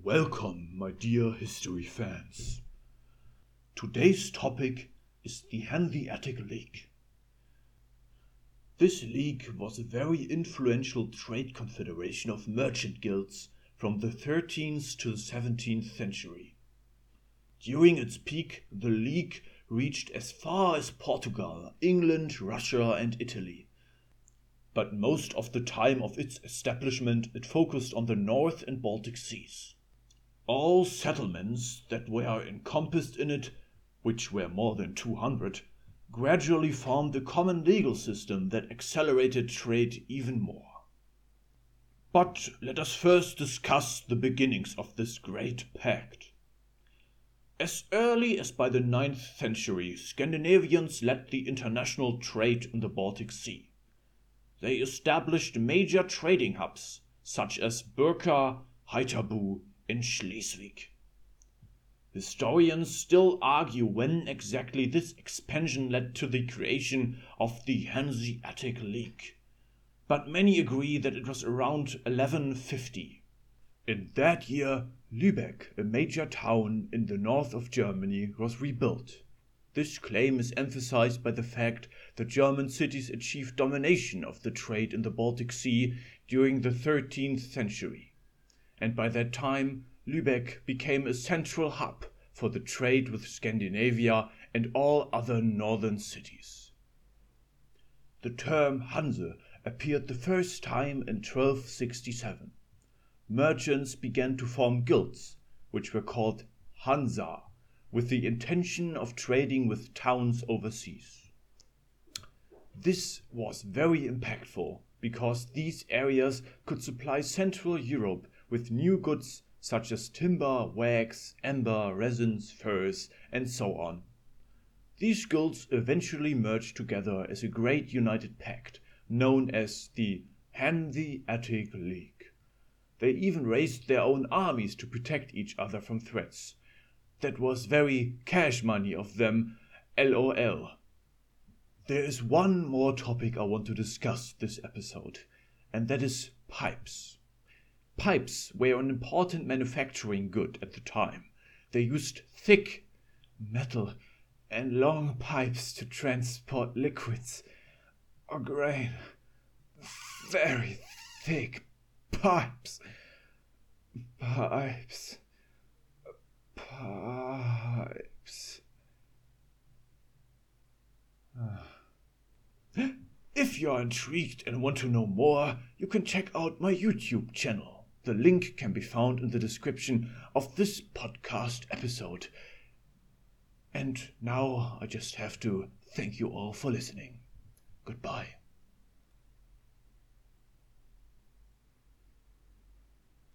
Welcome, my dear history fans. Today's topic is the Hanseatic League. This league was a very influential trade confederation of merchant guilds from the 13th to the 17th century. During its peak, the league reached as far as Portugal, England, Russia, and Italy but most of the time of its establishment it focused on the North and Baltic seas. All settlements that were encompassed in it, which were more than two hundred, gradually formed a common legal system that accelerated trade even more. But let us first discuss the beginnings of this great pact. As early as by the ninth century, Scandinavians led the international trade in the Baltic Sea. They established major trading hubs such as Birka, Haithabu, in Schleswig. Historians still argue when exactly this expansion led to the creation of the Hanseatic League, but many agree that it was around 1150. In that year, Lübeck, a major town in the north of Germany, was rebuilt. This claim is emphasized by the fact that German cities achieved domination of the trade in the Baltic Sea during the 13th century and by that time Lübeck became a central hub for the trade with Scandinavia and all other northern cities. The term Hanse appeared the first time in 1267. Merchants began to form guilds, which were called Hansa, with the intention of trading with towns overseas. This was very impactful because these areas could supply Central Europe with new goods such as timber, wax, amber, resins, furs, and so on. These guilds eventually merged together as a great united pact known as the Hanseatic League. They even raised their own armies to protect each other from threats. That was very cash money of them, lol. There is one more topic I want to discuss this episode, and that is pipes. Pipes were an important manufacturing good at the time. They used thick metal and long pipes to transport liquids or grain. Very thick pipes. Pipes. Pipes. Ah. If you are intrigued and want to know more, you can check out my YouTube channel. The link can be found in the description of this podcast episode. And now I just have to thank you all for listening. Goodbye.